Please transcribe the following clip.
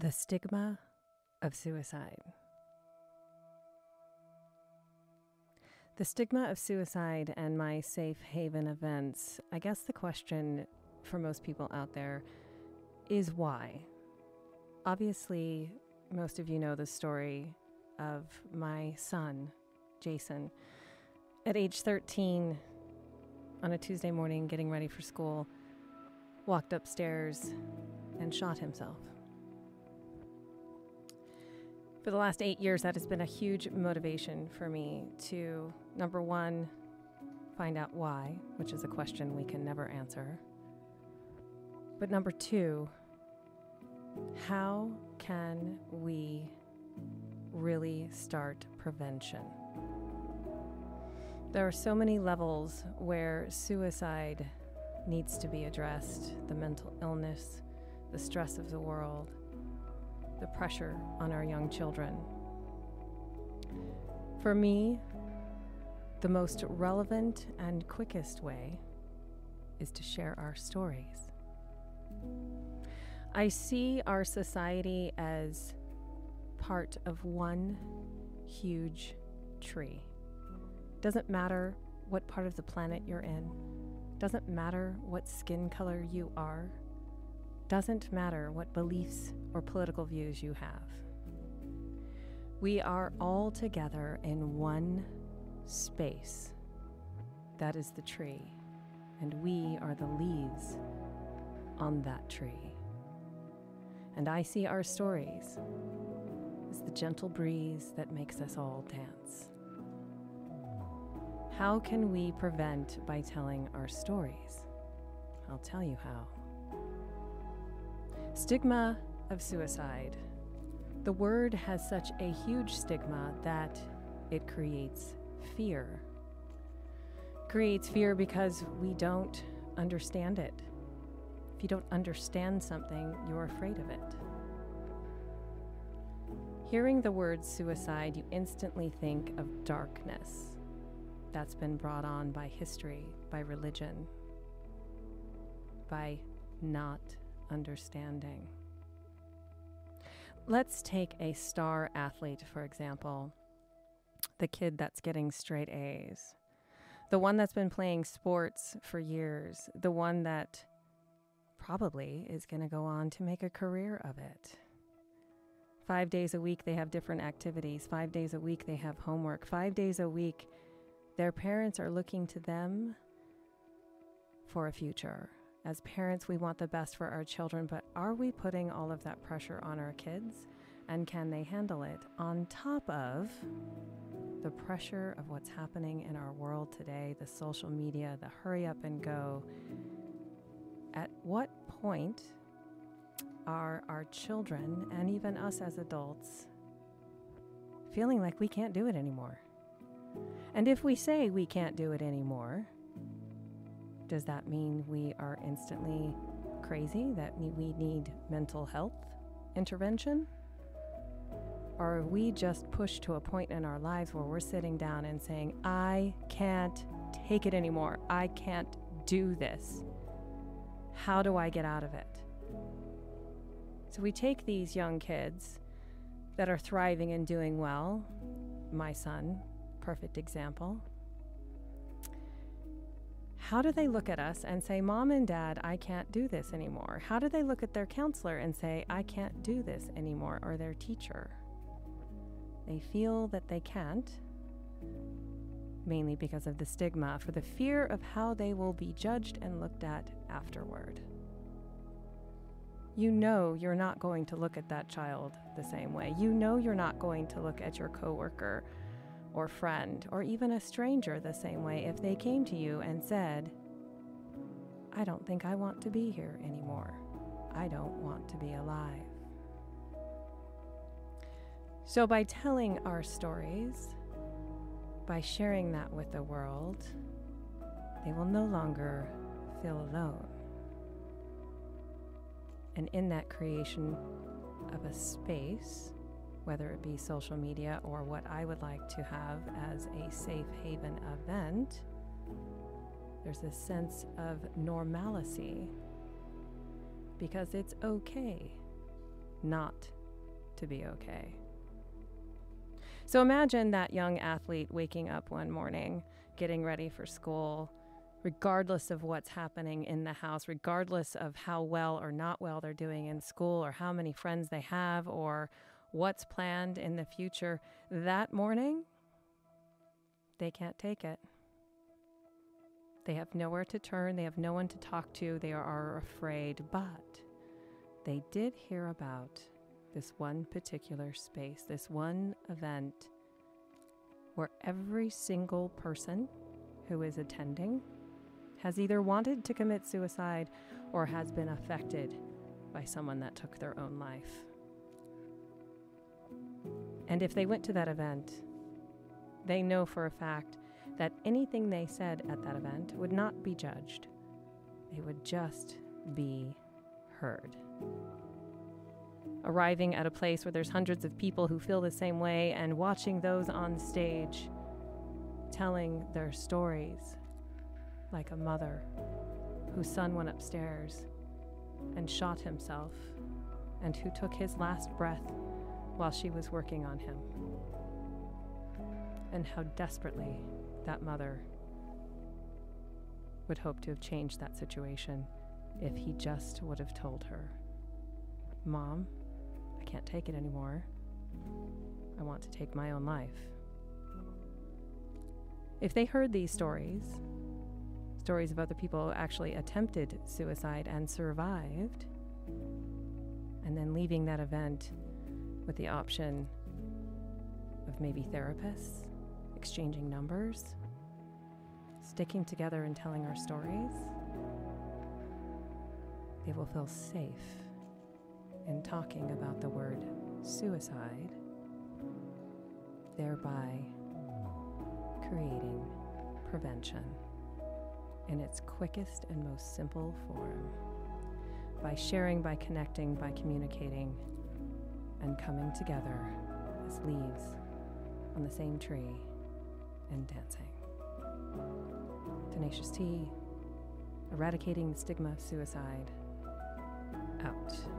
The stigma of suicide. The stigma of suicide and my safe haven events. I guess the question for most people out there is why? Obviously, most of you know the story of my son, Jason. At age 13, on a Tuesday morning, getting ready for school, walked upstairs and shot himself. For the last eight years, that has been a huge motivation for me to, number one, find out why, which is a question we can never answer. But number two, how can we really start prevention? There are so many levels where suicide needs to be addressed the mental illness, the stress of the world, the pressure on our young children. For me, the most relevant and quickest way is to share our stories. I see our society as part of one huge tree. Doesn't matter what part of the planet you're in, doesn't matter what skin color you are, doesn't matter what beliefs or political views you have. We are all together in one space. That is the tree, and we are the leaves on that tree. And I see our stories as the gentle breeze that makes us all dance. How can we prevent by telling our stories? I'll tell you how. Stigma of suicide. The word has such a huge stigma that it creates fear. Creates fear because we don't understand it. If you don't understand something, you're afraid of it. Hearing the word suicide, you instantly think of darkness. That's been brought on by history, by religion, by not understanding. Let's take a star athlete, for example, the kid that's getting straight A's, the one that's been playing sports for years, the one that probably is going to go on to make a career of it. Five days a week, they have different activities. Five days a week, they have homework. Five days a week, their parents are looking to them for a future. As parents, we want the best for our children, but are we putting all of that pressure on our kids? And can they handle it on top of the pressure of what's happening in our world today, the social media, the hurry up and go? At what point are our children and even us as adults feeling like we can't do it anymore? And if we say we can't do it anymore, does that mean we are instantly crazy, that we need mental health intervention? Or are we just pushed to a point in our lives where we're sitting down and saying, I can't take it anymore. I can't do this. How do I get out of it? So we take these young kids that are thriving and doing well, my son, perfect example. How do they look at us and say, Mom and Dad, I can't do this anymore? How do they look at their counselor and say, I can't do this anymore, or their teacher? They feel that they can't, mainly because of the stigma, for the fear of how they will be judged and looked at afterward. You know you're not going to look at that child the same way. You know you're not going to look at your coworker or friend or even a stranger the same way if they came to you and said, I don't think I want to be here anymore. I don't want to be alive. So, by telling our stories, by sharing that with the world, they will no longer feel alone. And in that creation of a space, whether it be social media or what I would like to have as a safe haven event, there's a sense of normalcy because it's okay not to be okay. So imagine that young athlete waking up one morning, getting ready for school, regardless of what's happening in the house, regardless of how well or not well they're doing in school, or how many friends they have, or what's planned in the future, that morning, they can't take it. They have nowhere to turn, they have no one to talk to, they are afraid, but they did hear about this one particular space, this one event where every single person who is attending has either wanted to commit suicide or has been affected by someone that took their own life. And if they went to that event, they know for a fact that anything they said at that event would not be judged. They would just be heard. Arriving at a place where there's hundreds of people who feel the same way and watching those on stage telling their stories like a mother whose son went upstairs and shot himself and who took his last breath while she was working on him. And how desperately that mother would hope to have changed that situation if he just would have told her, Mom, I can't take it anymore. I want to take my own life. If they heard these stories, stories of other people who actually attempted suicide and survived, and then leaving that event with the option of maybe therapists, exchanging numbers, sticking together and telling our stories, they will feel safe in talking about the word suicide, thereby creating prevention in its quickest and most simple form by sharing, by connecting, by communicating, and coming together as leaves on the same tree and dancing. Tenacious T, eradicating the stigma of suicide, out.